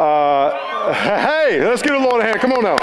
Uh, hey, let's give the Lord a hand. Come on now.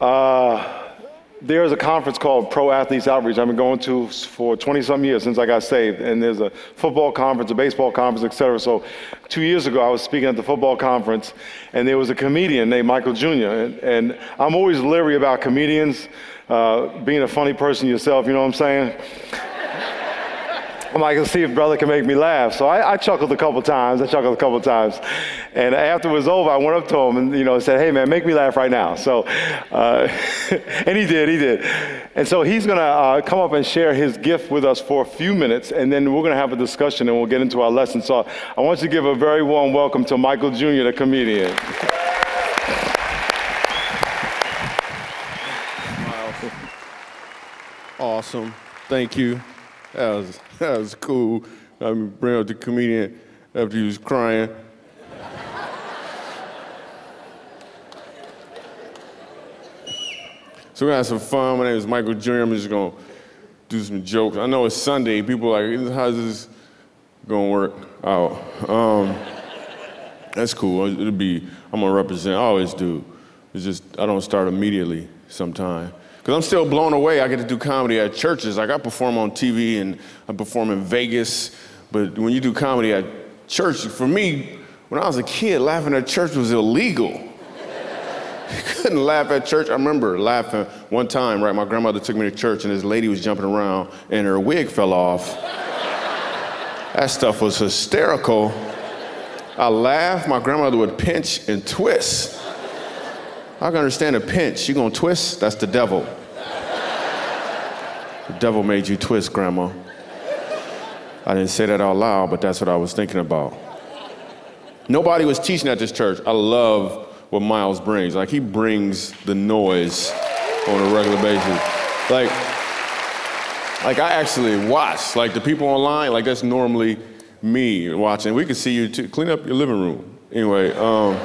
Uh, there's a conference called Pro Athletes Outreach I've been going to for 20 some years since I got saved. And there's a football conference, a baseball conference, et cetera. So two years ago, I was speaking at the football conference, and there was a comedian named Michael Jr. And, and I'm always leery about comedians, uh, being a funny person yourself, you know what I'm saying? I'm like, let's see if brother can make me laugh. So I, I, chuckled a couple times. I chuckled a couple times. And after it was over, I went up to him and, you know, said, hey, man, make me laugh right now. So, uh, and he did, he did. And so he's going to uh, come up and share his gift with us for a few minutes, and then we're going to have a discussion and we'll get into our lesson. So I want you to give a very warm welcome to Michael Jr., the comedian. Awesome. Thank you. That was, that was cool. I mean, bring up the comedian after he was crying. so we're gonna have some fun. My name is Michael Jr. I'm just gonna do some jokes. I know it's Sunday. People are like, how's this gonna work out? Um, that's cool. It'll be, I'm gonna represent, I always do. It's just, I don't start immediately sometimes. Because I'm still blown away. I get to do comedy at churches. Like I perform on TV and I perform in Vegas. But when you do comedy at church, for me, when I was a kid, laughing at church was illegal. you couldn't laugh at church. I remember laughing one time, right? My grandmother took me to church and this lady was jumping around and her wig fell off. that stuff was hysterical. I laughed. My grandmother would pinch and twist. I can understand a pinch. You gonna twist? That's the devil. the devil made you twist, Grandma. I didn't say that out loud, but that's what I was thinking about. Nobody was teaching at this church. I love what Miles brings. Like he brings the noise on a regular basis. Like, like I actually watch. Like the people online, like that's normally me watching. We can see you too. Clean up your living room. Anyway. Um,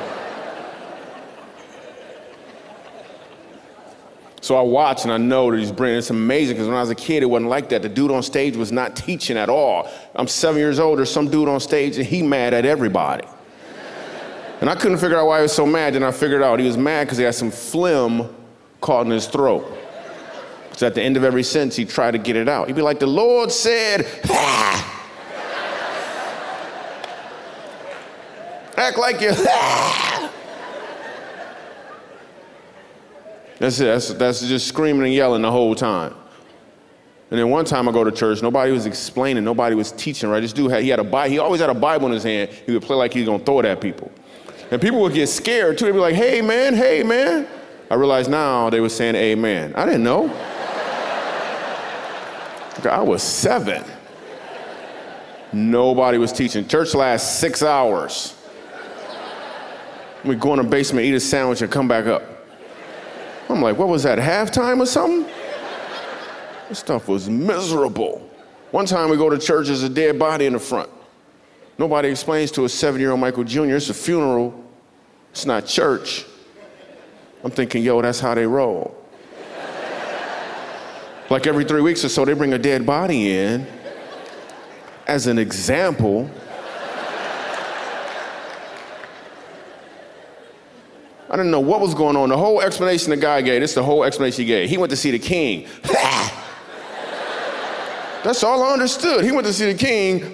So I watch and I know that he's bringing. It's amazing because when I was a kid, it wasn't like that. The dude on stage was not teaching at all. I'm seven years old. There's some dude on stage and he mad at everybody. And I couldn't figure out why he was so mad. Then I figured out he was mad because he had some phlegm caught in his throat. Because at the end of every sentence, he'd try to get it out. He'd be like, "The Lord said." Ah. Act like you. Ah. That's it. That's, that's just screaming and yelling the whole time. And then one time I go to church, nobody was explaining, nobody was teaching, right? This dude had, he had a Bible, he always had a Bible in his hand. He would play like he was gonna throw it at people. And people would get scared too. They'd be like, hey man, hey man. I realized now they were saying amen. I didn't know. I was seven. Nobody was teaching. Church lasts six hours. We go in the basement, eat a sandwich, and come back up. I'm like, what was that, halftime or something? This stuff was miserable. One time we go to church, there's a dead body in the front. Nobody explains to a seven year old Michael Jr., it's a funeral, it's not church. I'm thinking, yo, that's how they roll. like every three weeks or so, they bring a dead body in as an example I didn't know what was going on. The whole explanation the guy gave, this is the whole explanation he gave. He went to see the king. That's all I understood. He went to see the king.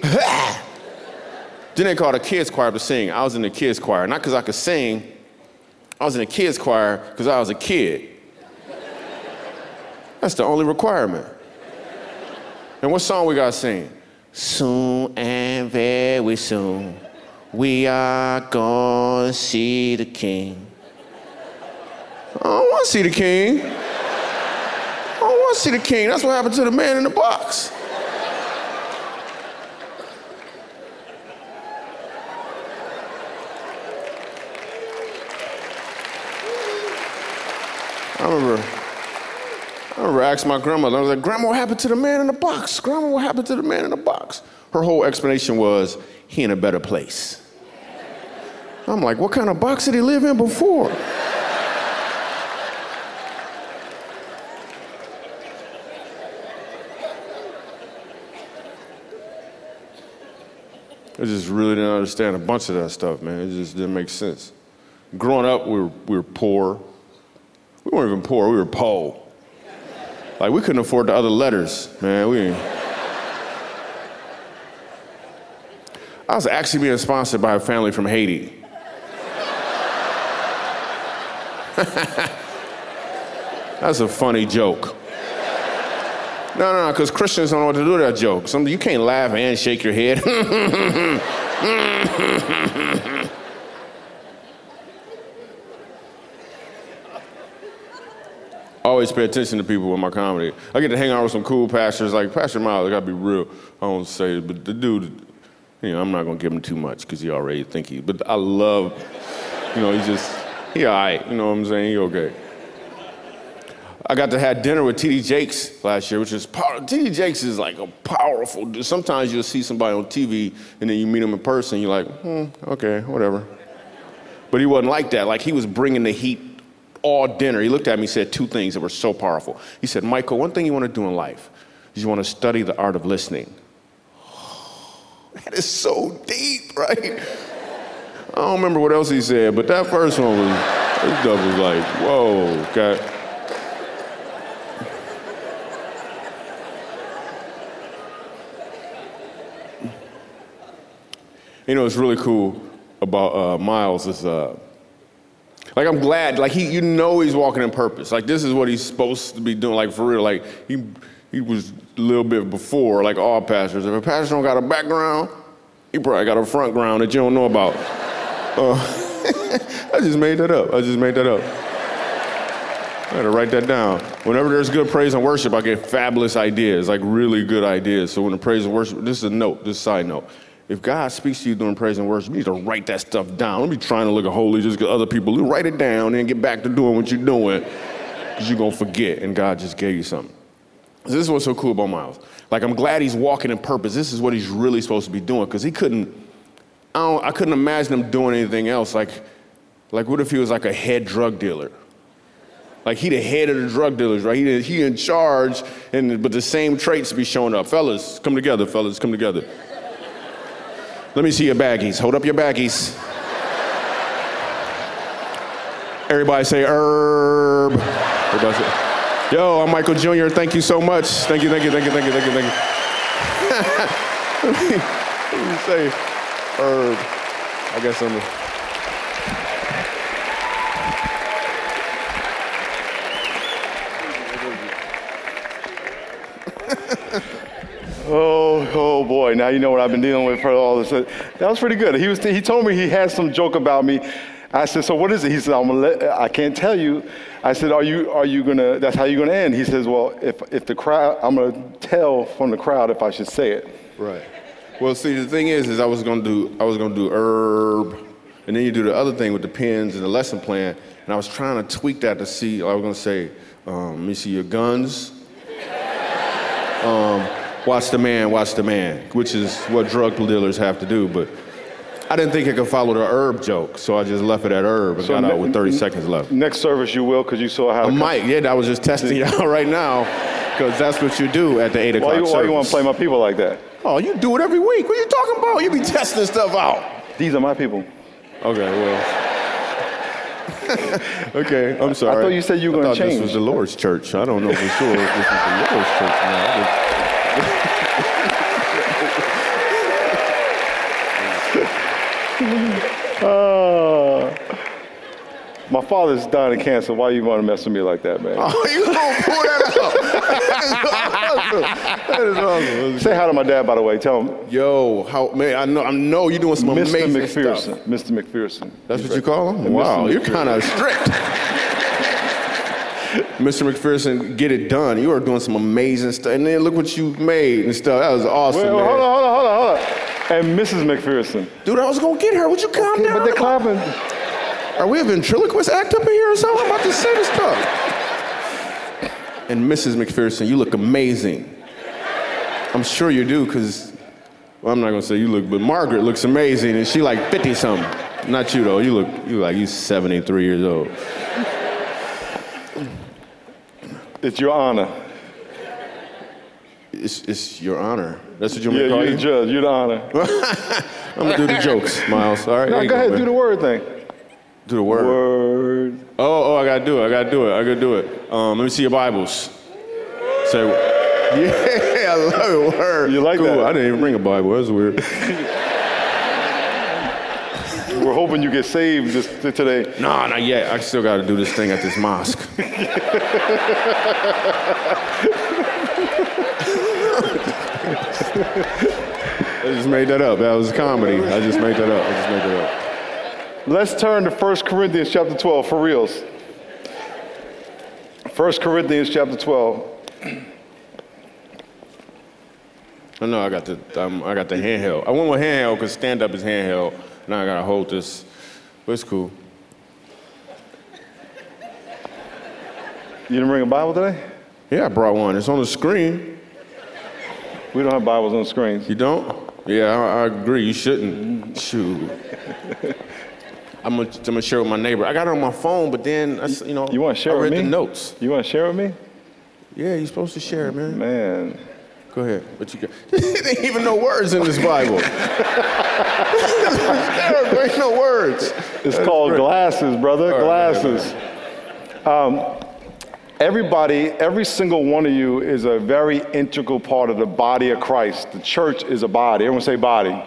then they called a kids choir to sing. I was in the kids choir, not because I could sing. I was in the kids choir because I was a kid. That's the only requirement. And what song we got to sing? Soon and very soon, we are going to see the king. I don't want to see the king. I don't want to see the king. That's what happened to the man in the box. I remember, I remember asking my grandmother, I was like, Grandma, what happened to the man in the box? Grandma, what happened to the man in the box? Her whole explanation was, he in a better place. I'm like, what kind of box did he live in before? I just really didn't understand a bunch of that stuff, man. It just didn't make sense. Growing up, we were, we were poor. We weren't even poor, we were po. Like, we couldn't afford the other letters, man. We I was actually being sponsored by a family from Haiti. That's a funny joke. No, no, no, because Christians don't know what to do with that joke. Some, you can't laugh and shake your head. Always pay attention to people with my comedy. I get to hang out with some cool pastors, like Pastor Miles. I gotta be real. I don't say it, but the dude, you know, I'm not gonna give him too much because he already think he. But I love, you know, he just he all right. You know what I'm saying? He okay. I got to have dinner with T.D. Jakes last year, which is power. T.D. Jakes is like a powerful. Sometimes you'll see somebody on TV and then you meet him in person. You're like, hmm, okay, whatever. But he wasn't like that. Like he was bringing the heat all dinner. He looked at me and said two things that were so powerful. He said, Michael, one thing you want to do in life is you want to study the art of listening. that is so deep, right? I don't remember what else he said, but that first one was, this stuff was like, whoa, okay. You know, it's really cool about uh, Miles is, uh, like, I'm glad, like, he, you know he's walking in purpose. Like, this is what he's supposed to be doing, like, for real. Like, he, he was a little bit before, like all pastors. If a pastor don't got a background, he probably got a front ground that you don't know about. Uh, I just made that up. I just made that up. I gotta write that down. Whenever there's good praise and worship, I get fabulous ideas, like really good ideas. So when the praise and worship, this is a note, this is a side note. If God speaks to you during praise and worship, you need to write that stuff down. Don't be trying to look holy just because other people do. Write it down and get back to doing what you're doing because you're going to forget and God just gave you something. This is what's so cool about Miles. Like, I'm glad he's walking in purpose. This is what he's really supposed to be doing because he couldn't, I, I couldn't imagine him doing anything else. Like, like, what if he was like a head drug dealer? Like he the head of the drug dealers, right? He, he in charge, and but the same traits be showing up. Fellas, come together, fellas, come together. Let me see your baggies. Hold up your baggies. Everybody say herb. Yo, I'm Michael Jr. Thank you so much. Thank you, thank you, thank you, thank you, thank you, thank you. let, me, let me say herb. I guess I'm. A, Oh, oh boy! Now you know what I've been dealing with for all this. That was pretty good. He was. He told me he had some joke about me. I said, "So what is it?" He said, "I'm gonna let, I can't tell you." I said, "Are you? Are you gonna? That's how you're gonna end?" He says, "Well, if if the crowd, I'm gonna tell from the crowd if I should say it." Right. Well, see, the thing is, is I was gonna do, I was gonna do herb, and then you do the other thing with the pins and the lesson plan, and I was trying to tweak that to see. I was gonna say, um, "Let me see your guns." Um, watch the man, watch the man, which is what drug dealers have to do. But I didn't think I could follow the herb joke, so I just left it at herb and so got ne- out with 30 seconds left. Next service you will, because you saw how. I might, yeah, I was just testing you out right now, because that's what you do at the 8 o'clock why you, service. Why you want to play my people like that? Oh, you do it every week. What are you talking about? You be testing stuff out. These are my people. Okay, well. okay, I'm sorry. I thought you said you were going to change. This was the Lord's church. I don't know for sure if this is the Lord's church now. Uh, my father's dying of cancer. Why you want to mess with me like that, man? Oh, you gonna pull that out? that is awesome. Say hi to my dad, by the way. Tell him. Yo, how man? I know, I know you're doing some Mr. amazing McPherson. stuff. Mr. McPherson. That's He's what right. you call him? Wow, you're kind of strict. Mr. McPherson, get it done. You are doing some amazing stuff. And then look what you made and stuff. That was awesome. Wait, man. hold on, hold on, hold on, hold on. And Mrs. McPherson. Dude, I was gonna get her. Would you calm okay, down? But they're clapping. Are we a ventriloquist act up in here or something? I'm about to say this stuff. And Mrs. McPherson, you look amazing. I'm sure you do, because, well, I'm not gonna say you look, but Margaret looks amazing, and she like 50 something. Not you though. You look, you like you 73 years old. It's your honor. It's, it's your honor. That's what you want yeah, to call you're you? the judge. You're the honor. I'm gonna do the jokes, Miles. All right. No, you go ahead, man. do the word thing. Do the word. Word. Oh, oh, I gotta do it. I gotta do it. I gotta do it. Um, let me see your Bibles. Say, yeah, I love it. Word. You like cool. that? I didn't even bring a Bible. That's weird. We're hoping you get saved this, today. nah, not yet. I still gotta do this thing at this mosque. I just made that up. That was comedy. I just made that up. I just made that up. Let's turn to 1 Corinthians chapter 12 for reals. 1 Corinthians chapter 12. I know I got the um, I got the handheld. I went with handheld because stand up is handheld. Now I gotta hold this, but it's cool. You didn't bring a Bible today? Yeah, I brought one. It's on the screen. We don't have Bibles on screens. You don't? Yeah, I, I agree. You shouldn't. Shoot. I'm gonna, I'm gonna share with my neighbor. I got it on my phone, but then I, you know, You want to share I with read me? the notes. You want to share with me? Yeah, you're supposed to share, man. Man. Go ahead. But you got? there ain't even no words in this Bible. there ain't no words. It's called glasses, brother. All right, glasses. Um, everybody, every single one of you is a very integral part of the body of Christ. The church is a body. Everyone say body.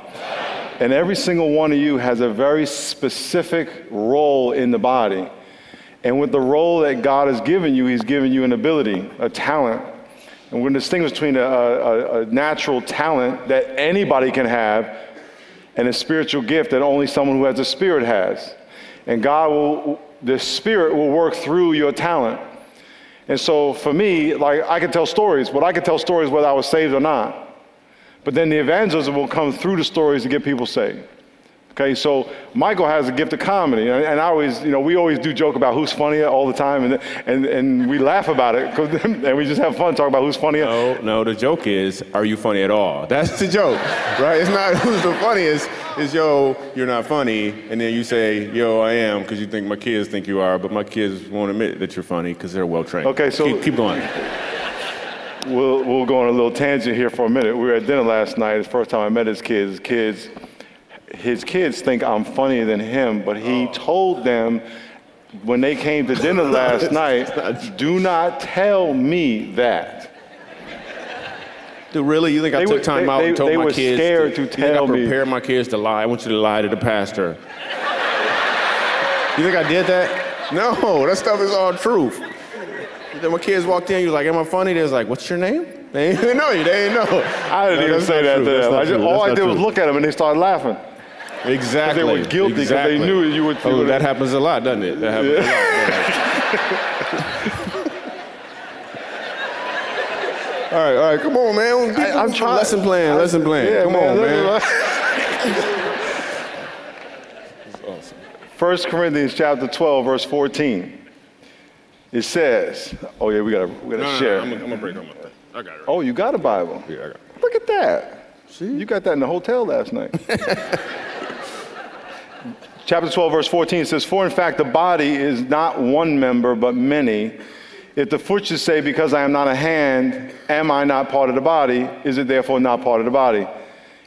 And every single one of you has a very specific role in the body. And with the role that God has given you, He's given you an ability, a talent. And we're going to distinguish between a, a, a natural talent that anybody can have and a spiritual gift that only someone who has a spirit has. And God will, the spirit will work through your talent. And so for me, like I can tell stories, but I can tell stories whether I was saved or not. But then the evangelism will come through the stories to get people saved. Okay, so Michael has a gift of comedy, and, and I always, you know, we always do joke about who's funnier all the time, and, and, and we laugh about it, and we just have fun talking about who's funnier. No, no, the joke is, are you funny at all? That's the joke, right? It's not who's the funniest. It's yo, you're not funny, and then you say, yo, I am, because you think my kids think you are, but my kids won't admit that you're funny because they're well trained. Okay, so- keep, keep going. We'll, we'll go on a little tangent here for a minute. We were at dinner last night. It's the first time I met his kids. His kids, his kids think I'm funnier than him, but he oh. told them when they came to dinner last night, do not tell me that. Dude, really? You think I They took were- time they- out and they- told they my were kids? scared to you tell think I me. prepared my kids to lie? I want you to lie to the pastor. You think I did that? No, that stuff is all truth. Then my kids walked in, you was like, am I funny? They was like, what's your name? They didn't even know you. They didn't know. I didn't No, even that's say not that true. to That's them. not I just, true. all That's I not did was true. look at them and they started laughing. Exactly. They were guilty 'cause they Exactly. knew you would- you Oh, would- that happens a lot, doesn't it? That happens a lot. all right, all right, come on, man. I- I'm trying- Lesson plan, lesson plan. Yeah, come on, man. man. 1 Corinthians chapter 12, verse 14. It says, oh yeah, we gotta, we gotta No, no, share. no, I'm, I'm gonna break on my thing. I got it. Oh, you got a Bible. Yeah, I got it. Look at that. See, you got that in the hotel last night. Chapter 12, verse 14 says, For in fact, the body is not one member, but many. If the foot should say, Because I am not a hand, am I not part of the body? Is it therefore not part of the body?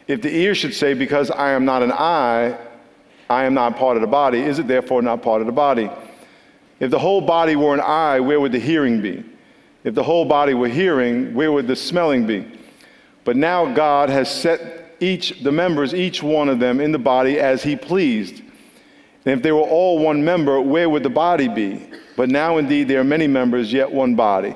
If the ear should say, Because I am not an eye, I am not part of the body, is it therefore not part of the body? If the whole body were an eye, where would the hearing be? If the whole body were hearing, where would the smelling be? But now God has set each, the members, each one of them in the body as he pleased. And if they were all one member, where would the body be? But now indeed there are many members, yet one body.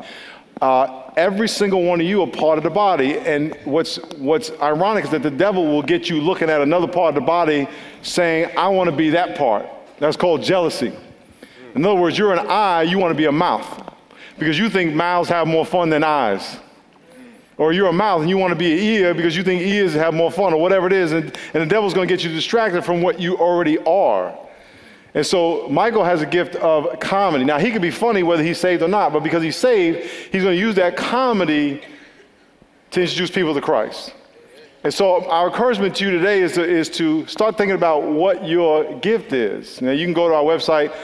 Uh, every single one of you are part of the body. And what's, what's ironic is that the devil will get you looking at another part of the body saying, I want to be that part. That's called jealousy. In other words, you're an eye, you want to be a mouth. Because you think mouths have more fun than eyes. Or you're a mouth and you want to be an ear because you think ears have more fun or whatever it is. And, and the devil's going to get you distracted from what you already are. And so Michael has a gift of comedy. Now, he can be funny whether he's saved or not, but because he's saved, he's going to use that comedy to introduce people to Christ. And so our encouragement to you today is to, is to start thinking about what your gift is. Now, you can go to our website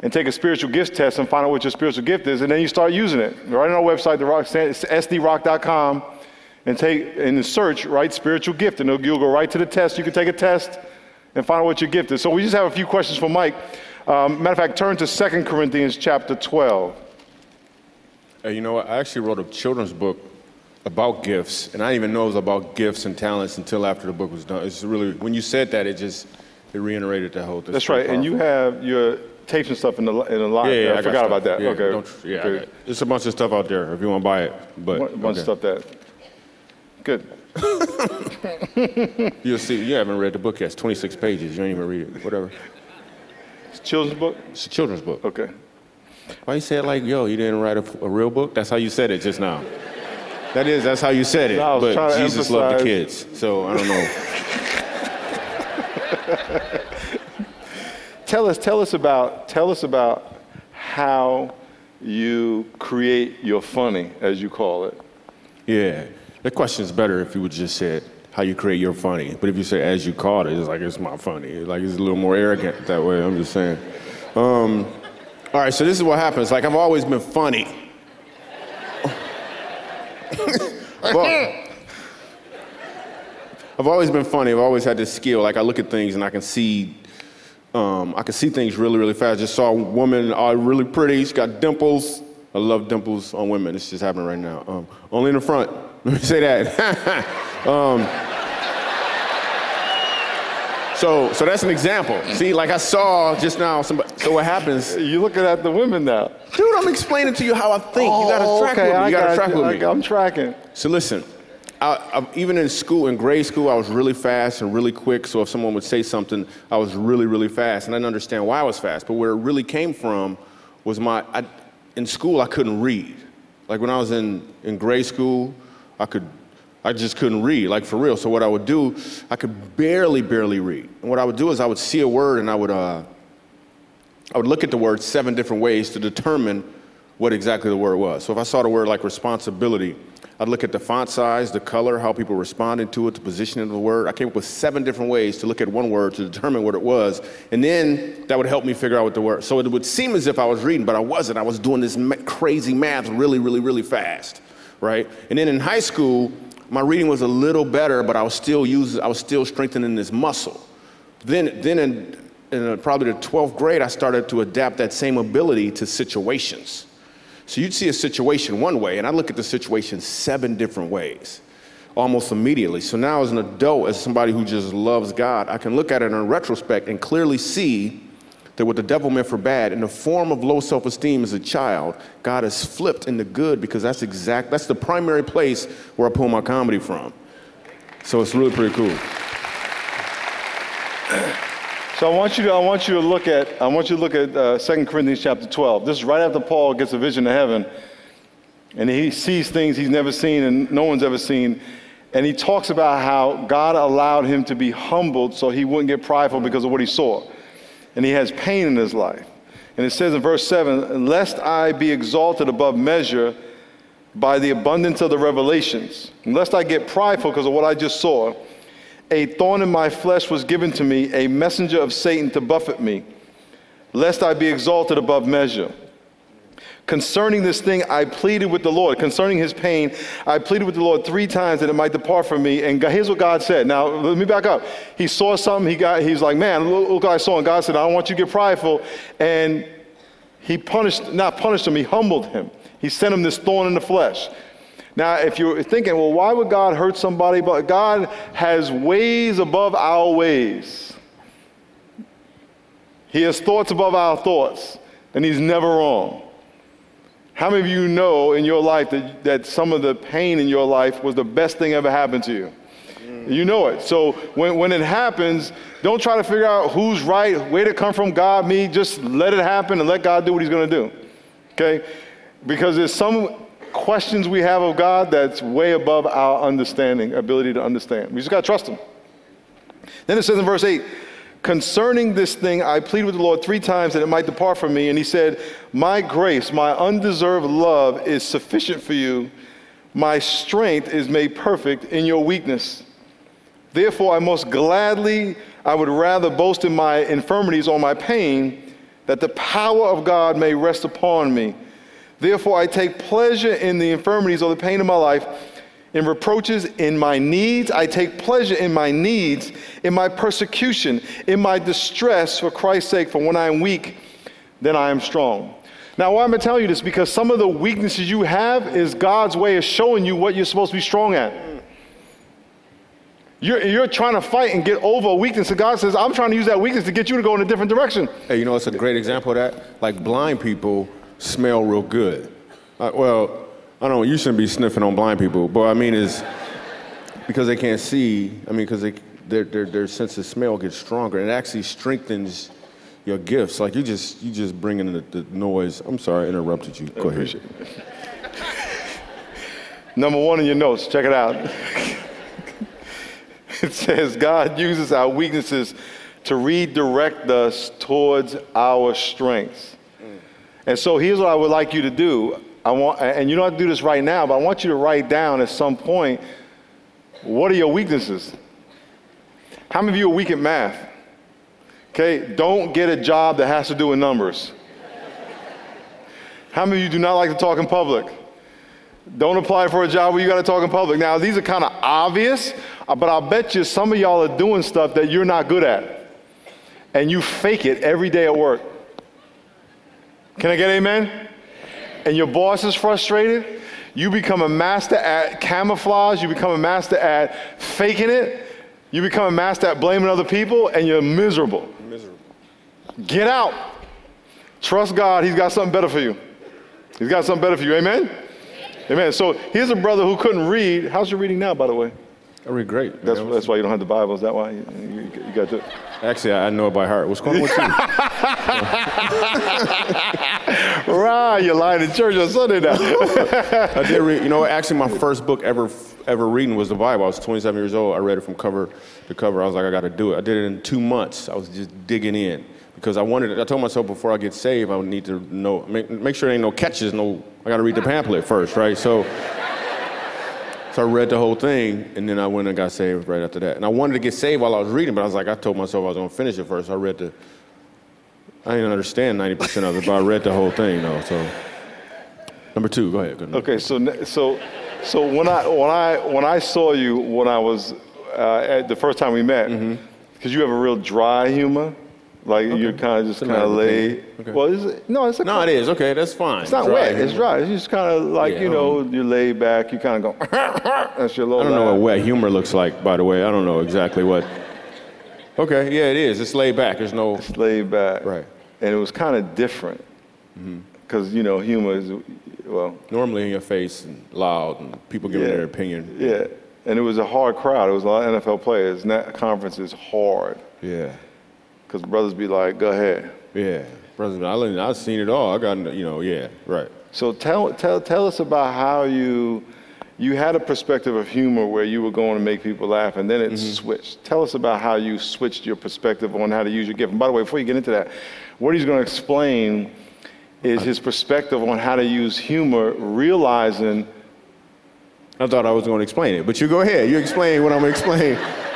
and take a spiritual gifts test and find out what your spiritual gift is, and then you start using it. Right on our website, the rock, sdrock.com, and take the search, right, spiritual gift. And you'll go right to the test. You can take a test and find out what your gift is. So we just have a few questions for Mike. Um, matter of fact, turn to 2 Corinthians chapter 12. Hey, you know what? I actually wrote a children's book about gifts, and I didn't even know it was about gifts and talents until after the book was done. It's really when you said that, it just it reiterated that whole thing. That's right. And you have your tapes and stuff in the in the line. Yeah, yeah, I, I forgot about that. Yeah, okay. yeah. There's a bunch of stuff out there if you want to buy it. But Bunch bunch of stuff that. Good. You'll see. You haven't read the book yet. It's 26 pages. You ain't even read it. Whatever. It's a children's book. It's a children's book. Okay. Why you say it like, yo, you didn't write a, a real book? That's how you said it just now. That is, that's how you said it. No, I was trying but Jesus loved the kids, so I don't know. Tell us, tell us about, tell us about how you create your funny, as you call it. yeah, the question's better if you would just said how you create your funny. But if you say as you called it, it's like it's my funny. Like it's a little more arrogant that way. I'm just saying. Um, all right, so this is what happens. Like I've always been funny. Well, I've always been funny. I've always had this skill. Like I look at things and I can see, um, I can see things really, really fast. Just saw a woman, uh, really pretty. She's got dimples. I love dimples on women. It's just happening right now. Um, only in the front. Let me say that. um, so, so that's an example. See, like I saw just now. Somebody, so what happens? You're looking at the women now. Dude, I'm explaining to you how I think. you gotta Oh, track okay, with me. You gotta got track you. with me. I'm tracking. So listen, I, I, even in school, in grade school, I was really fast and really quick. So if someone would say something, I was really, really fast, and I didn't understand why I was fast. But where it really came from was my. I, in school, I couldn't read. Like when I was in in grade school, I could. I just couldn't read, like for real. So what I would do, I could barely, barely read. And what I would do is I would see a word and I would, uh, I would look at the word seven different ways to determine what exactly the word was. So if I saw the word like responsibility, I'd look at the font size, the color, how people responded to it, the positioning of the word. I came up with seven different ways to look at one word to determine what it was. And then that would help me figure out what the word. So it would seem as if I was reading, but I wasn't. I was doing this crazy math really, really, really fast, right? And then in high school, my reading was a little better, but I was still using, I was still strengthening this muscle. Then, then in, in uh, probably the 12th grade, I started to adapt that same ability to situations. So you'd see a situation one way, and I look at the situation seven different ways, almost immediately. So now, as an adult, as somebody who just loves God, I can look at it in retrospect and clearly see that what the devil meant for bad, in the form of low self-esteem as a child, God has flipped into good because that's exact. That's the primary place where I pull my comedy from. So it's really pretty cool. So I want you to I want you to look at I want you to look at uh, 2 Corinthians chapter 12. This is right after Paul gets a vision of heaven, and he sees things he's never seen and no one's ever seen, and he talks about how God allowed him to be humbled so he wouldn't get prideful because of what he saw, and he has pain in his life, and it says in verse seven, "Lest I be exalted above measure." By the abundance of the revelations, lest I get prideful because of what I just saw, a thorn in my flesh was given to me, a messenger of Satan to buffet me, lest I be exalted above measure. Concerning this thing, I pleaded with the Lord. Concerning his pain, I pleaded with the Lord three times that it might depart from me. And here's what God said. Now, let me back up. He saw something. He got. He's like, man, look, look what I saw. And God said, I don't want you to get prideful. And he punished, not punished him. He humbled him. He sent him this thorn in the flesh. Now, if you're thinking, well, why would God hurt somebody? But God has ways above our ways. He has thoughts above our thoughts, and He's never wrong. How many of you know in your life that, that some of the pain in your life was the best thing ever happened to you? Mm. You know it. So when, when it happens, don't try to figure out who's right, where to come from, God, me. Just let it happen and let God do what He's going to do. Okay? Because there's some questions we have of God that's way above our understanding, ability to understand. We just got to trust Him. Then it says in verse 8, concerning this thing, I plead with the Lord three times that it might depart from me. And He said, My grace, my undeserved love is sufficient for you. My strength is made perfect in your weakness. Therefore, I most gladly, I would rather boast in my infirmities or my pain, that the power of God may rest upon me. Therefore, I take pleasure in the infirmities or the pain of my life, in reproaches, in my needs. I take pleasure in my needs, in my persecution, in my distress for Christ's sake. For when I am weak, then I am strong. Now, why am I telling you this? Because some of the weaknesses you have is God's way of showing you what you're supposed to be strong at. You're, you're trying to fight and get over a weakness, and God says, I'm trying to use that weakness to get you to go in a different direction. Hey, you know, it's a great example of that. Like blind people smell real good. Uh, well, I don't you shouldn't be sniffing on blind people, but I mean, is because they can't see, I mean, because their, their, their sense of smell gets stronger and it actually strengthens your gifts. Like you just, you just bring in the, the noise. I'm sorry, I interrupted you. Go ahead. Number one in your notes, check it out. it says, God uses our weaknesses to redirect us towards our strengths. And so here's what I would like you to do. I want, and you don't have to do this right now, but I want you to write down at some point what are your weaknesses? How many of you are weak at math? Okay, don't get a job that has to do with numbers. How many of you do not like to talk in public? Don't apply for a job where you got to talk in public. Now, these are kind of obvious, uh, but I'll bet you some of y'all are doing stuff that you're not good at. And you fake it every day at work. Can I get amen? And your boss is frustrated. You become a master at camouflage. You become a master at faking it. You become a master at blaming other people, and you're miserable. Miserable. Get out. Trust God. He's got something better for you. He's got something better for you. Amen? Amen. So here's a brother who couldn't read. How's your reading now, by the way? I read great. That's, that's why you don't have the Bible. Is that why you, you, you got to? Actually, I know it by heart. What's going on with you? right, you're lying in church on Sunday now. I did read. You know, actually, my first book ever ever reading was the Bible. I was 27 years old. I read it from cover to cover. I was like, I got to do it. I did it in two months. I was just digging in because I wanted. It. I told myself before I get saved, I would need to know make, make sure there ain't no catches. No, I got to read the pamphlet first, right? So. So I read the whole thing, and then I went and got saved right after that. And I wanted to get saved while I was reading, but I was like, I told myself I was going to finish it first. So I read the. I didn't understand 90% of it, but I read the whole thing, though. So, number two, go ahead. Go okay, so so so when I when I when I saw you when I was uh, at the first time we met, because mm-hmm. you have a real dry humor. Like okay. you're kind of just kind of laid. Okay. Well, is it, no, it's a no. It is okay. That's fine. It's not dry. wet. It's dry. It's just kind of like yeah, you know, um, you're laid back. You kind of go. that's your low. I don't know what wet humor looks like. By the way, I don't know exactly what. Okay, yeah, it is. It's laid back. There's no. It's laid back. Right. And it was kind of different, because mm-hmm. you know, humor is well. Normally in your face and loud and people giving yeah, their opinion. Yeah, and it was a hard crowd. It was a lot of NFL players. And that conference is hard. Yeah. Because brothers be like, go ahead. Yeah, brothers, I, I've seen it all. I got, you know, yeah, right. So tell, tell, tell us about how you, you had a perspective of humor where you were going to make people laugh and then it mm-hmm. switched. Tell us about how you switched your perspective on how to use your gift. And by the way, before you get into that, what he's going to explain is his perspective on how to use humor, realizing. I thought I was going to explain it, but you go ahead. You explain what I'm going to explain.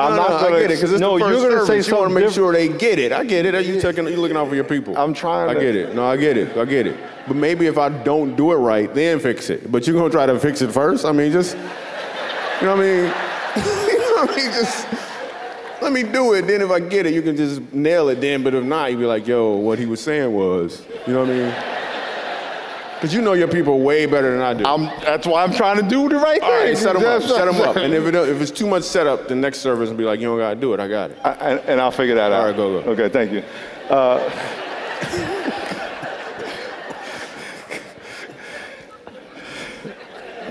I'm not gonna, I get it because it's no, the 1st you're gonna service. say you want to make sure they get it. I get it. You taking, you looking out for your people. I'm trying. I to. get it. No, I get it. I get it. But maybe if I don't do it right, then fix it. But you're gonna try to fix it first. I mean, just you know what I mean. you know what I mean? Just let me do it. Then if I get it, you can just nail it. Then, but if not, you'd be like, yo, what he was saying was, you know what I mean? Because you know your people way better than I do. I'm, that's why I'm trying to do the right thing. All right, set them up. Set them up. And if, it, if it's too much setup, the next service will be like, you don't got to do it. I got it. I, and, and, I'll figure that All out. All right, go, go. Okay, thank you. Uh,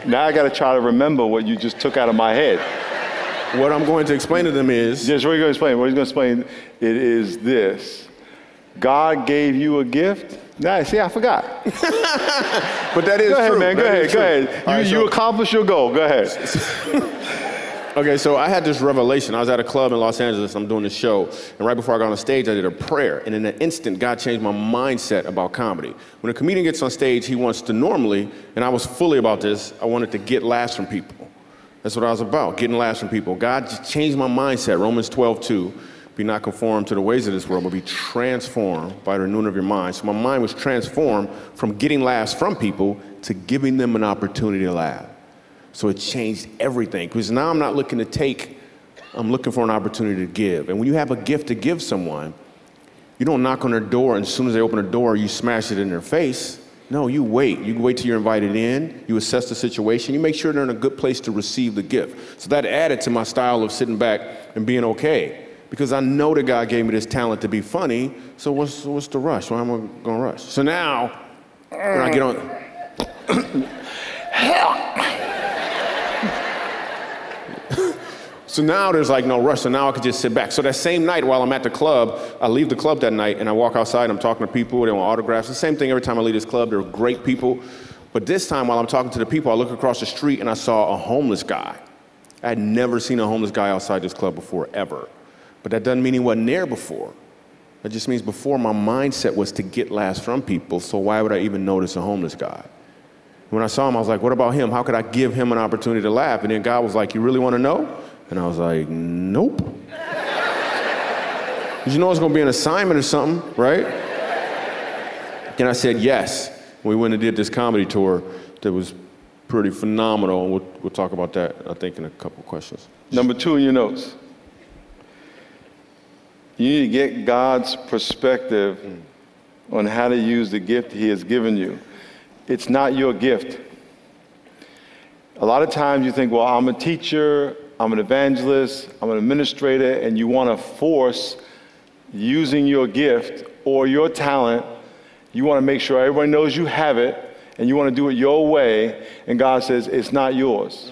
now I got to try to remember what you just took out of my head. What I'm going to explain to them is. Yes, what are you going to explain? What he's going to explain it is this God gave you a gift Nah, see, I forgot. but that is go ahead, true. man. Go that ahead. Go ahead. You, right, so, you accomplished your goal. Go ahead. okay, so I had this revelation. I was at a club in Los Angeles. I'm doing this show, and right before I got on stage, I did a prayer, and in an instant, God changed my mindset about comedy. When a comedian gets on stage, he wants to normally, and I was fully about this. I wanted to get laughs from people. That's what I was about, getting laughs from people. God just changed my mindset. Romans 12, 2. Be not conformed to the ways of this world, but be transformed by the renewing of your mind. So my mind was transformed from getting laughs from people to giving them an opportunity to laugh. So it changed everything because now I'm not looking to take, I'm looking for an opportunity to give. And when you have a gift to give someone, you don't knock on their door and as soon as they open the door, you smash it in their face. No, you wait. You wait till you're invited in, you assess the situation, you make sure they're in a good place to receive the gift. So that added to my style of sitting back and being okay. Because I know that God gave me this talent to be funny, so what's, what's the rush? Why am I gonna rush? So now, when I get on. So now there's like no rush. So now I could just sit back. So that same night while I'm at the club, I leave the club that night and I walk outside. I'm talking to people. They want autographs. The same thing every time I leave this club. They're great people. But this time while I'm talking to the people, I look across the street and I saw a homeless guy. I had never seen a homeless guy outside this club before, ever. But that doesn't mean he wasn't there before. That just means before my mindset was to get laughs from people. So why would I even notice a homeless guy? When I saw him, I was like, what about him? How could I give him an opportunity to laugh? And then God was like, you really want to know? And I was like, nope. Did you know it's gonna be an assignment or something, right? And I said yes. We went and did this comedy tour that was pretty phenomenal. And we'll, we'll talk about that, I think, in a couple questions. Number two in your notes. You need to get God's perspective on how to use the gift He has given you. It's not your gift. A lot of times you think, well, I'm a teacher, I'm an evangelist, I'm an administrator, and you want to force using your gift or your talent. You want to make sure everyone knows you have it, and you want to do it your way. And God says, it's not yours.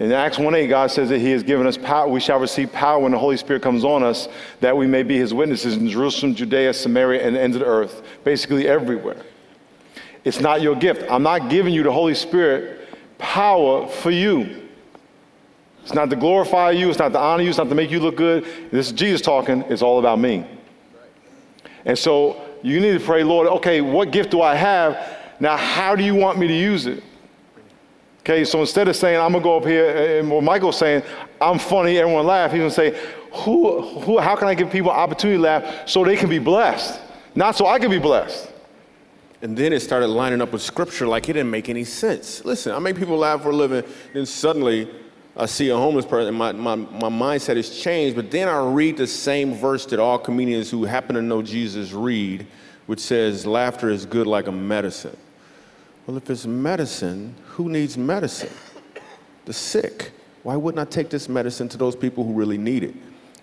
In Acts 1:8, God says that He has given us power. We shall receive power when the Holy Spirit comes on us, that we may be His witnesses in Jerusalem, Judea, Samaria, and the ends of the earth, basically everywhere. It's not your gift. I'm not giving you the Holy Spirit power for you. It's not to glorify you, it's not to honor you, it's not to make you look good. This is Jesus talking, it's all about me. And so you need to pray, Lord, okay, what gift do I have? Now, how do you want me to use it? Okay, so instead of saying, I'm gonna go up here, and what Michael's saying, I'm funny, everyone laugh, he's gonna say, who, who, how can I give people opportunity to laugh so they can be blessed? Not so I can be blessed. And then it started lining up with scripture like it didn't make any sense. Listen, I make people laugh for a living, then suddenly I see a homeless person, my, my, my mindset has changed, but then I read the same verse that all comedians who happen to know Jesus read, which says, Laughter is good like a medicine. Well, if it's medicine, who needs medicine? The sick. Why wouldn't I take this medicine to those people who really need it?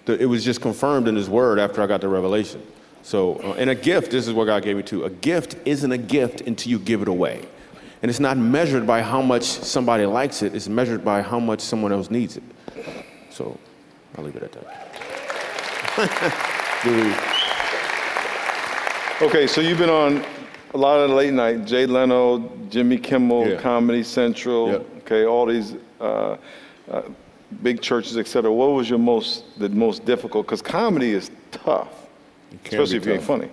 It was just confirmed in His Word after I got the revelation. So, uh, and a gift, this is what God gave me too. A gift isn't a gift until you give it away. And it's not measured by how much somebody likes it, it's measured by how much someone else needs it. So I'll leave it at that. okay, so you've been on a lot of late night, Jay Leno, Jimmy Kimmel, yeah. Comedy Central, yep. okay, all these uh, uh, big churches, etc. What was your most the most difficult? Because comedy is tough, especially if you ain't funny.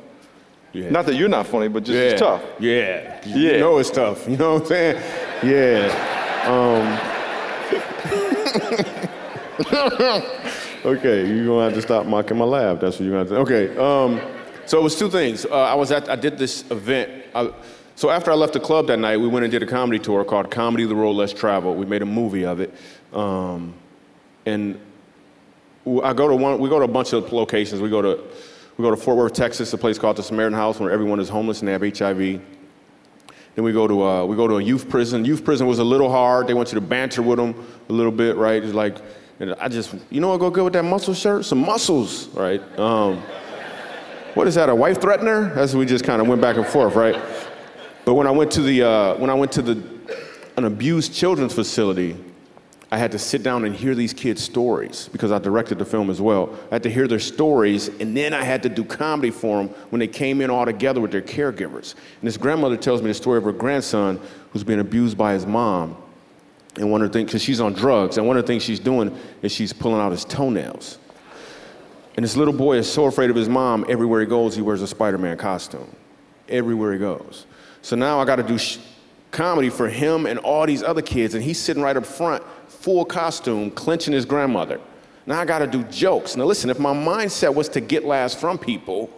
Yeah. Not that you're not funny, but just it's tough. Yeah. Yeah. You know it's tough. You know what I'm saying? Yeah. Um, okay, you're gonna have to stop mocking my laugh. That's what you're gonna have to. Okay. Um, so it was two things. Uh, I was at, I did this event. I, so after I left the club that night, we went and did a comedy tour called Comedy the Road Less Travel. We made a movie of it. Um, and I go to one, we go to a bunch of locations. We go to we go to Fort Worth, Texas, a place called the Samaritan House where everyone is homeless and they have HIV. Then we go to uh, we go to a youth prison. Youth prison was a little hard. They want you to banter with them a little bit, right? It's like, and I just, you know what go good with that muscle shirt? Some muscles, right? Um, what is that? A wife threatener? That's we just kind of went back and forth, right? But when I went to the uh, when I went to the an abused children's facility, I had to sit down and hear these kids' stories because I directed the film as well. I had to hear their stories, and then I had to do comedy for them when they came in all together with their caregivers. And this grandmother tells me the story of her grandson who's been abused by his mom. And one of the things, because she's on drugs, and one of the things she's doing is she's pulling out his toenails. And this little boy is so afraid of his mom, everywhere he goes, he wears a Spider Man costume. Everywhere he goes. So now I got to do sh- comedy for him and all these other kids, and he's sitting right up front full costume, clenching his grandmother. Now I got to do jokes. Now listen, if my mindset was to get laughs from people,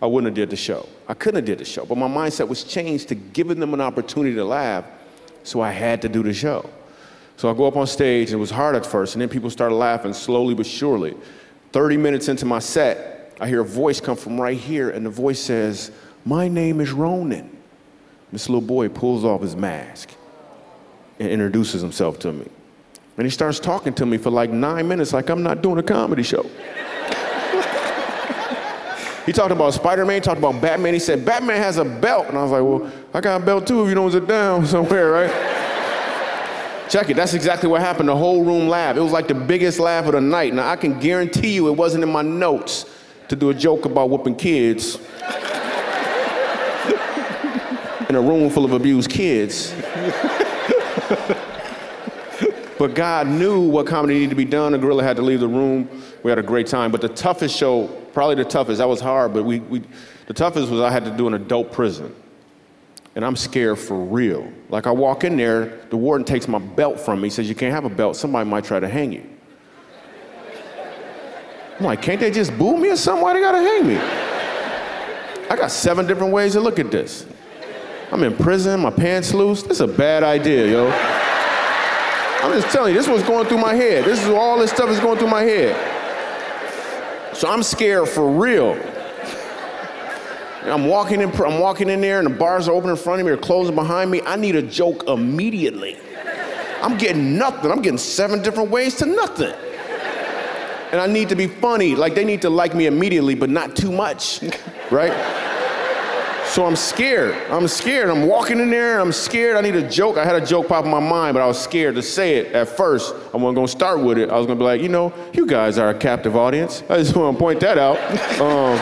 I wouldn't have did the show. I couldn't have did the show, but my mindset was changed to giving them an opportunity to laugh, so I had to do the show. So I go up on stage, and it was hard at first, and then people started laughing slowly but surely. 30 minutes into my set, I hear a voice come from right here, and the voice says, My name is Ronan. This little boy pulls off his mask and introduces himself to me. And he starts talking to me for like nine minutes, like I'm not doing a comedy show. he talked about Spider Man, talked about Batman. He said, Batman has a belt. And I was like, Well, I got a belt too if you don't sit down somewhere, right? Check it, that's exactly what happened. The whole room laughed. It was like the biggest laugh of the night. Now, I can guarantee you it wasn't in my notes to do a joke about whooping kids in a room full of abused kids. but God knew what comedy needed to be done. The gorilla had to leave the room. We had a great time. But the toughest show, probably the toughest, that was hard, but we, we the toughest was I had to do an adult prison. And I'm scared for real. Like I walk in there, the warden takes my belt from me, he says, You can't have a belt, somebody might try to hang you. I'm like, can't they just boo me or something? Why they gotta hang me? I got seven different ways to look at this. I'm in prison, my pants loose. This is a bad idea, yo. I'm just telling you, this was going through my head. This is all this stuff is going through my head. So I'm scared for real. I'm walking in, I'm walking in there, and the bars are open in front of me or closing behind me. I need a joke immediately. I'm getting nothing. I'm getting seven different ways to nothing. And I need to be funny. Like they need to like me immediately, but not too much, right? So I'm scared. I'm scared. I'm walking in there. I'm scared. I need a joke. I had a joke pop in my mind, but I was scared to say it at first. I wasn't going to start with it. I was going to be like, you know, you guys are a captive audience. I just want to point that out. Um,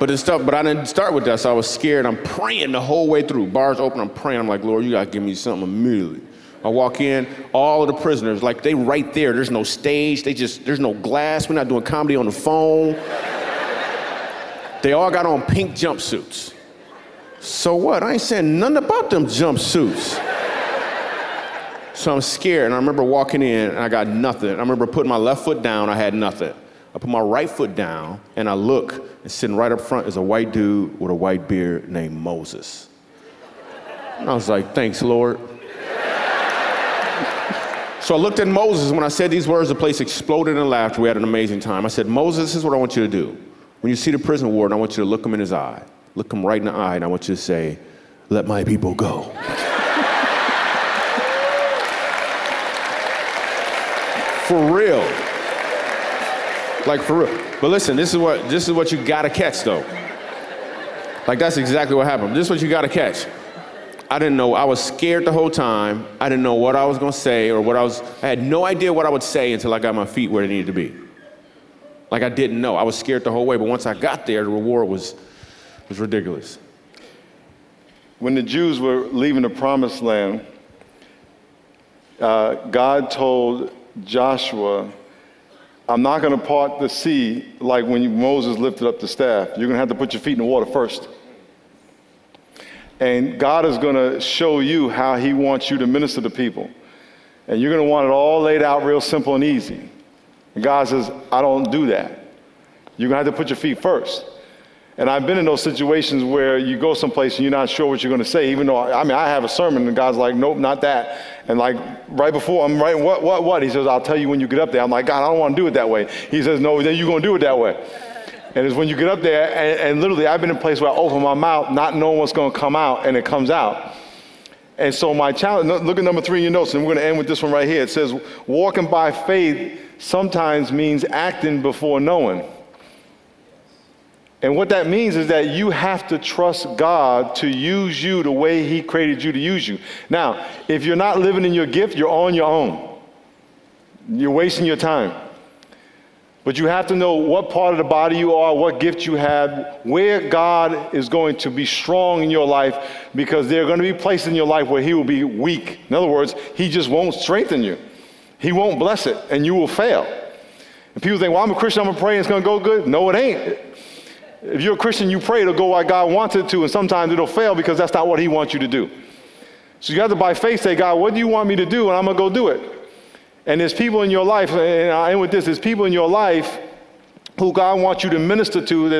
but it's stuff. But I didn't start with that, so I was scared. I'm praying the whole way through. Bars open. I'm praying. I'm like, Lord, you gotta give me something immediately. I walk in, all of the prisoners, like they right there. There's no stage. They just there's no glass. We're not doing comedy on the phone. They all got on pink jumpsuits. So what? I ain't saying nothing about them jumpsuits. So I'm scared, and I remember walking in, and I got nothing. I remember putting my left foot down, I had nothing. I put my right foot down, and I look, and sitting right up front is a white dude with a white beard named Moses. And I was like, thanks, Lord. so I looked at Moses. When I said these words, the place exploded in laughter. We had an amazing time. I said, Moses, this is what I want you to do. When you see the prison warden, I want you to look him in his eye. Look him right in the eye, and I want you to say, Let my people go. For real. Like for real. But listen, this is what this is what you gotta catch though. Like that's exactly what happened. This is what you gotta catch. I didn't know. I was scared the whole time. I didn't know what I was gonna say or what I was. I had no idea what I would say until I got my feet where they needed to be. Like I didn't know. I was scared the whole way, but once I got there, the reward was, was ridiculous. When the Jews were leaving the promised land, uh, God told Joshua, I'm not going to part the sea like when Moses lifted up the staff. You're going to have to put your feet in the water first. And God is going to show you how He wants you to minister to people. And you're going to want it all laid out real simple and easy. And God says, I don't do that. You're going to have to put your feet first. And I've been in those situations where you go someplace and you're not sure what you're going to say, even though, I mean, I have a sermon and God's like, nope, not that. And like right before I'm writing, what, what, what? He says, I'll tell you when you get up there. I'm like, God, I don't want to do it that way. He says, no, then you're going to do it that way. And it's when you get up there, and, and literally, I've been in a place where I open my mouth, not knowing what's going to come out, and it comes out. And so my challenge, look at number three in your notes, and we're going to end with this one right here. It says, walking by faith sometimes means acting before knowing. And what that means is that you have to trust God to use you the way He created you to use you. Now, if you're not living in your gift, you're on your own. You're wasting your time. But you have to know what part of the body you are, what gift you have, where God is going to be strong in your life, because there are going to be places in your life where He will be weak. In other words, He just won't strengthen you. He won't bless it, and you will fail. And people think, well, I'm a Christian, I'm going to pray, and it's going to go good. No, it ain't. If you're a Christian, you pray, it'll go like God wants it to, and sometimes it'll fail because that's not what He wants you to do. So you have to, by faith, say, God, what do you want me to do? And I'm going to go do it. And there's people in your life, and I end with this there's people in your life who God wants you to minister to.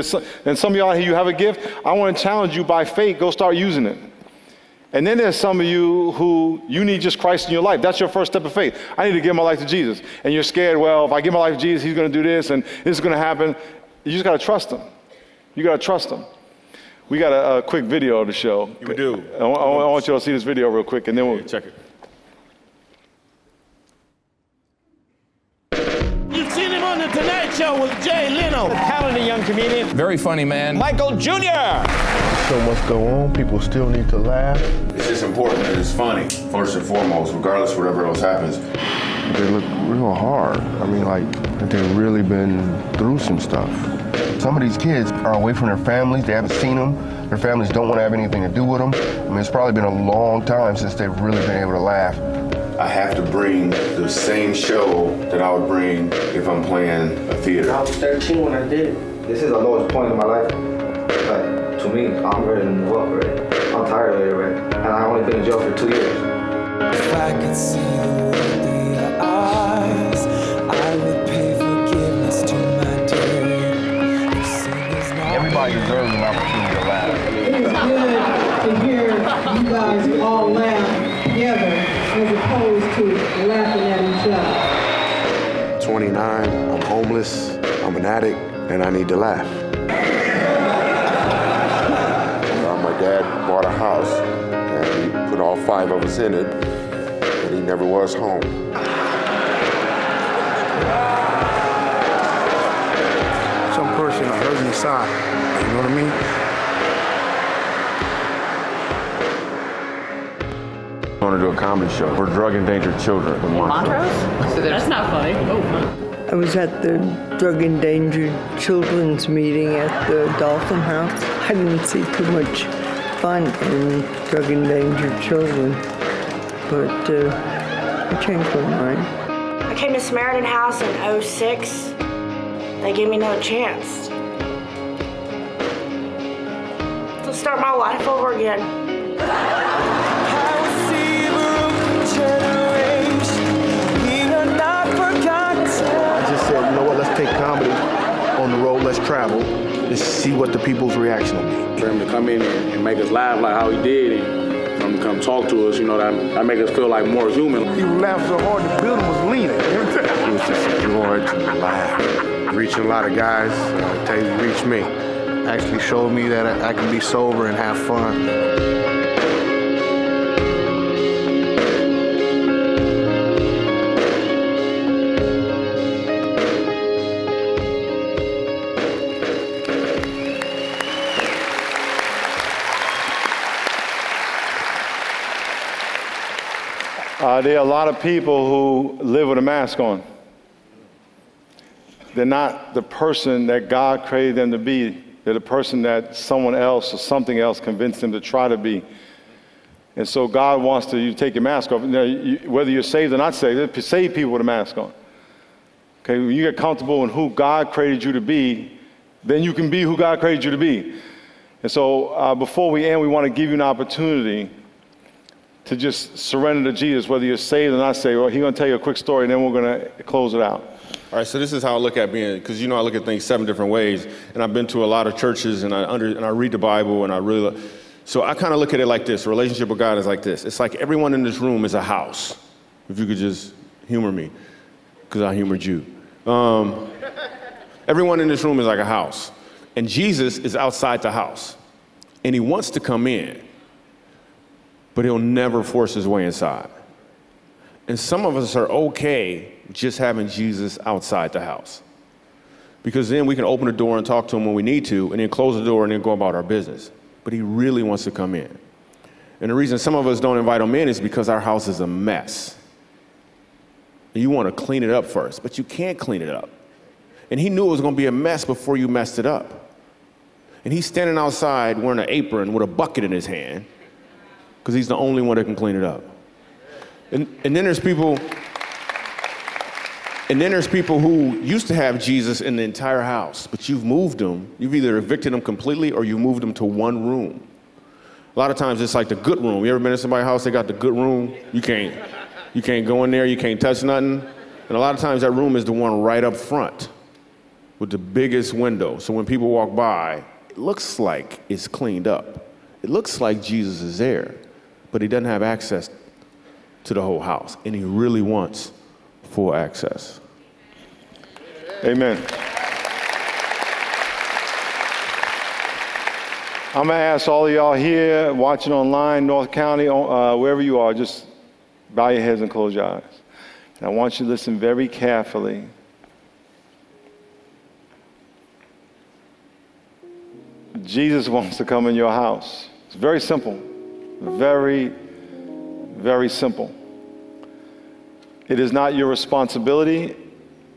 and some of y'all here, you have a gift. I want to challenge you by faith, go start using it. And then there's some of you who you need just Christ in your life. That's your first step of faith. I need to give my life to Jesus. And you're scared, well, if I give my life to Jesus, he's going to do this and this is going to happen. You just got to trust him. You got to trust them. We got a, a, quick video to show. We do. I, I, I, want you to see this video real quick and then we'll check it. You've seen him on the Tonight Show with Jay Leno, the talented young comedian. Very funny man. Michael Jr. So much go on. People still need to laugh. It's just important that it's funny, first and foremost, regardless of whatever else happens. They look real hard. I mean, like, they've really been through some stuff. Some of these kids are away from their families. They haven't seen them. Their families don't want to have anything to do with them. I mean, it's probably been a long time since they've really been able to laugh. I have to bring the same show that I would bring if I'm playing a theater. I was 13 when I did it. This is the lowest point in my life. Like, to me, I'm ready to move up already. I'm tired of it already. And I only been in jail for two years. If I could see Everybody deserves an opportunity to laugh. It is good to hear you guys all laugh together as opposed to laughing at each other. 29, I'm homeless, I'm an addict, and I need to laugh. Uh, my dad bought a house, and he put all five of us in it, and he never was home. Person hurt inside, you know what I mean? want to do a comedy show for drug endangered children in Montrose. That's not funny. Oh. I was at the drug endangered children's meeting at the Dolphin House. I didn't see too much fun in drug endangered children, but uh, I changed my mind. I came to Samaritan House in 06. They gave me no chance start my life over again. Even not for cuts. I just said, you know what, let's take comedy on the road, let's travel, and see what the people's reaction will be. For him to come in and, and make us laugh like how he did, and for him to come talk to us, you know, that, that make us feel like more human. He laughed so hard the building was leaning. it was just a joy to laugh. Reaching a lot of guys, uh, tell you, reach me. Actually showed me that I, I can be sober and have fun. Uh, there are a lot of people who live with a mask on. They're not the person that God created them to be. They're the person that someone else or something else convinced them to try to be. And so God wants to you take your mask off. Now, you, whether you're saved or not saved, save people with a mask on. Okay, when you get comfortable in who God created you to be, then you can be who God created you to be. And so uh, before we end, we want to give you an opportunity to just surrender to Jesus, whether you're saved or not saved. Well, he's going to tell you a quick story, and then we're going to close it out. All right, so this is how I look at being, because you know I look at things seven different ways, and I've been to a lot of churches, and I under, and I read the Bible, and I really, so I kind of look at it like this: relationship with God is like this. It's like everyone in this room is a house. If you could just humor me, because I humored you. Um, everyone in this room is like a house, and Jesus is outside the house, and He wants to come in but he'll never force his way inside. And some of us are okay just having Jesus outside the house. Because then we can open the door and talk to him when we need to, and then close the door and then go about our business. But he really wants to come in. And the reason some of us don't invite him in is because our house is a mess. And you want to clean it up first, but you can't clean it up. And he knew it was going to be a mess before you messed it up. And he's standing outside wearing an apron with a bucket in his hand because he's the only one that can clean it up. And, and then there's people, and then there's people who used to have Jesus in the entire house, but you've moved them. You've either evicted them completely or you moved them to one room. A lot of times it's like the good room. You ever been in somebody's house? They got the good room. You can't, you can't go in there. You can't touch nothing. And a lot of times that room is the one right up front. with the biggest window. So when people walk by, it looks like it's cleaned up. It looks like Jesus is there, but he doesn't have access to the whole house, and he really wants full access. Amen. I'm going to ask all of y'all here, watching online, North County, uh, wherever you are, just bow your heads and close your eyes. And I want you to listen very carefully. Jesus wants to come in your house. It's very simple. Very, very simple. It is not your responsibility.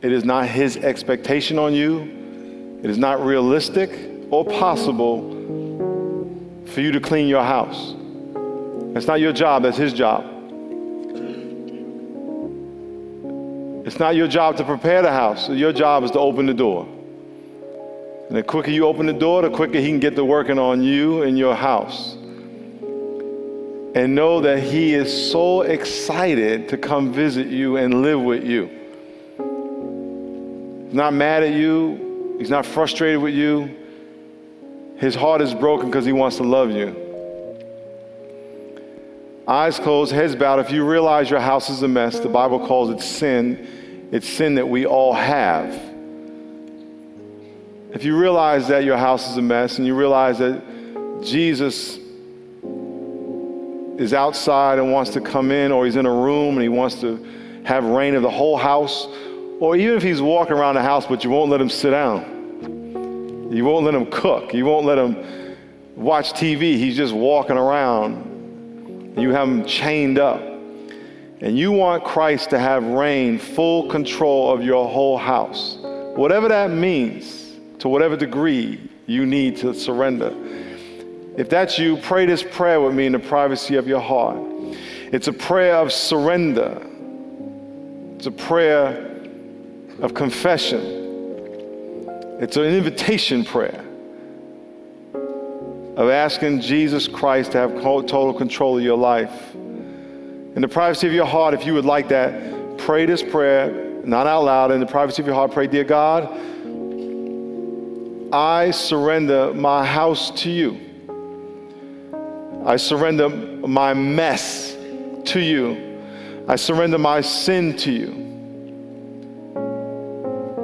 It is not his expectation on you. It is not realistic or possible for you to clean your house. That's not your job, that's his job. It's not your job to prepare the house. Your job is to open the door. And the quicker you open the door, the quicker he can get to working on you and your house. And know that he is so excited to come visit you and live with you. He's not mad at you, he's not frustrated with you. His heart is broken because he wants to love you. Eyes closed, heads bowed. If you realize your house is a mess, the Bible calls it sin. It's sin that we all have. If you realize that your house is a mess and you realize that Jesus is outside and wants to come in, or he's in a room and he wants to have reign of the whole house, or even if he's walking around the house but you won't let him sit down, you won't let him cook. You won't let him watch TV. He's just walking around. You have him chained up. And you want Christ to have reign, full control of your whole house. Whatever that means, to whatever degree you need to surrender. If that's you, pray this prayer with me in the privacy of your heart. It's a prayer of surrender, it's a prayer of confession. It's an invitation prayer of asking Jesus Christ to have total control of your life. In the privacy of your heart, if you would like that, pray this prayer, not out loud, in the privacy of your heart, pray, Dear God, I surrender my house to you. I surrender my mess to you. I surrender my sin to you.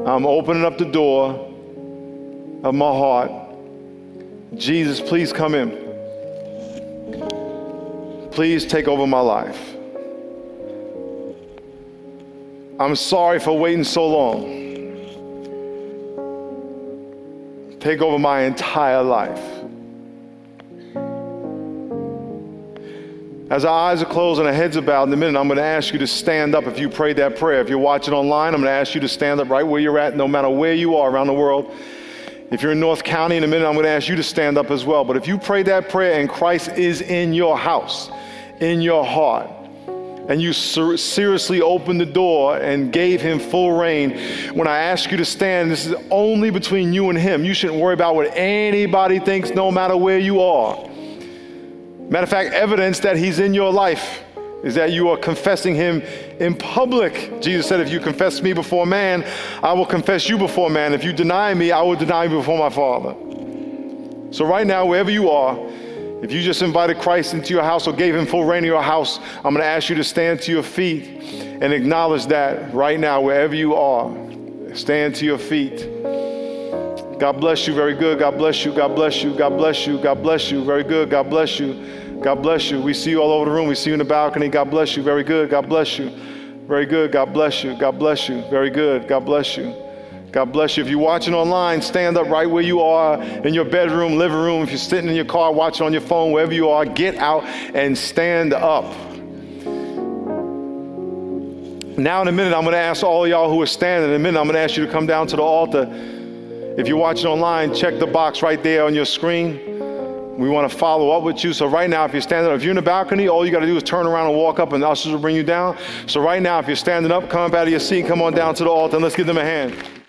I'm opening up the door of my heart. Jesus, please come in. Please take over my life. I'm sorry for waiting so long. Take over my entire life. As our eyes are closed and our heads are bowed in a minute, I'm going to ask you to stand up if you prayed that prayer. If you're watching online, I'm going to ask you to stand up right where you're at, no matter where you are around the world. If you're in North County in a minute, I'm going to ask you to stand up as well. But if you prayed that prayer and Christ is in your house, in your heart, and you ser- seriously opened the door and gave him full reign, when I ask you to stand, this is only between you and him. You shouldn't worry about what anybody thinks, no matter where you are. Matter of fact, evidence that he's in your life is that you are confessing him in public. Jesus said, If you confess me before man, I will confess you before man. If you deny me, I will deny you before my Father. So, right now, wherever you are, if you just invited Christ into your house or gave him full reign in your house, I'm going to ask you to stand to your feet and acknowledge that right now, wherever you are. Stand to your feet. God bless you. Very good. God bless you. God bless you. God bless you. God bless you. Very good. God bless you. God bless you. We see you all over the room. We see you in the balcony. God bless you. Very good. God bless you. Very good. God bless you. God bless you. Very good. God bless you. God bless you. If you're watching online, stand up right where you are in your bedroom, living room. If you're sitting in your car, watching on your phone, wherever you are, get out and stand up. Now, in a minute, I'm going to ask all y'all who are standing, in a minute, I'm going to ask you to come down to the altar. If you're watching online, check the box right there on your screen. We want to follow up with you. So right now, if you're standing up, if you're in the balcony, all you got to do is turn around and walk up, and the ushers will bring you down. So right now, if you're standing up, come up out of your seat, come on down to the altar, and let's give them a hand.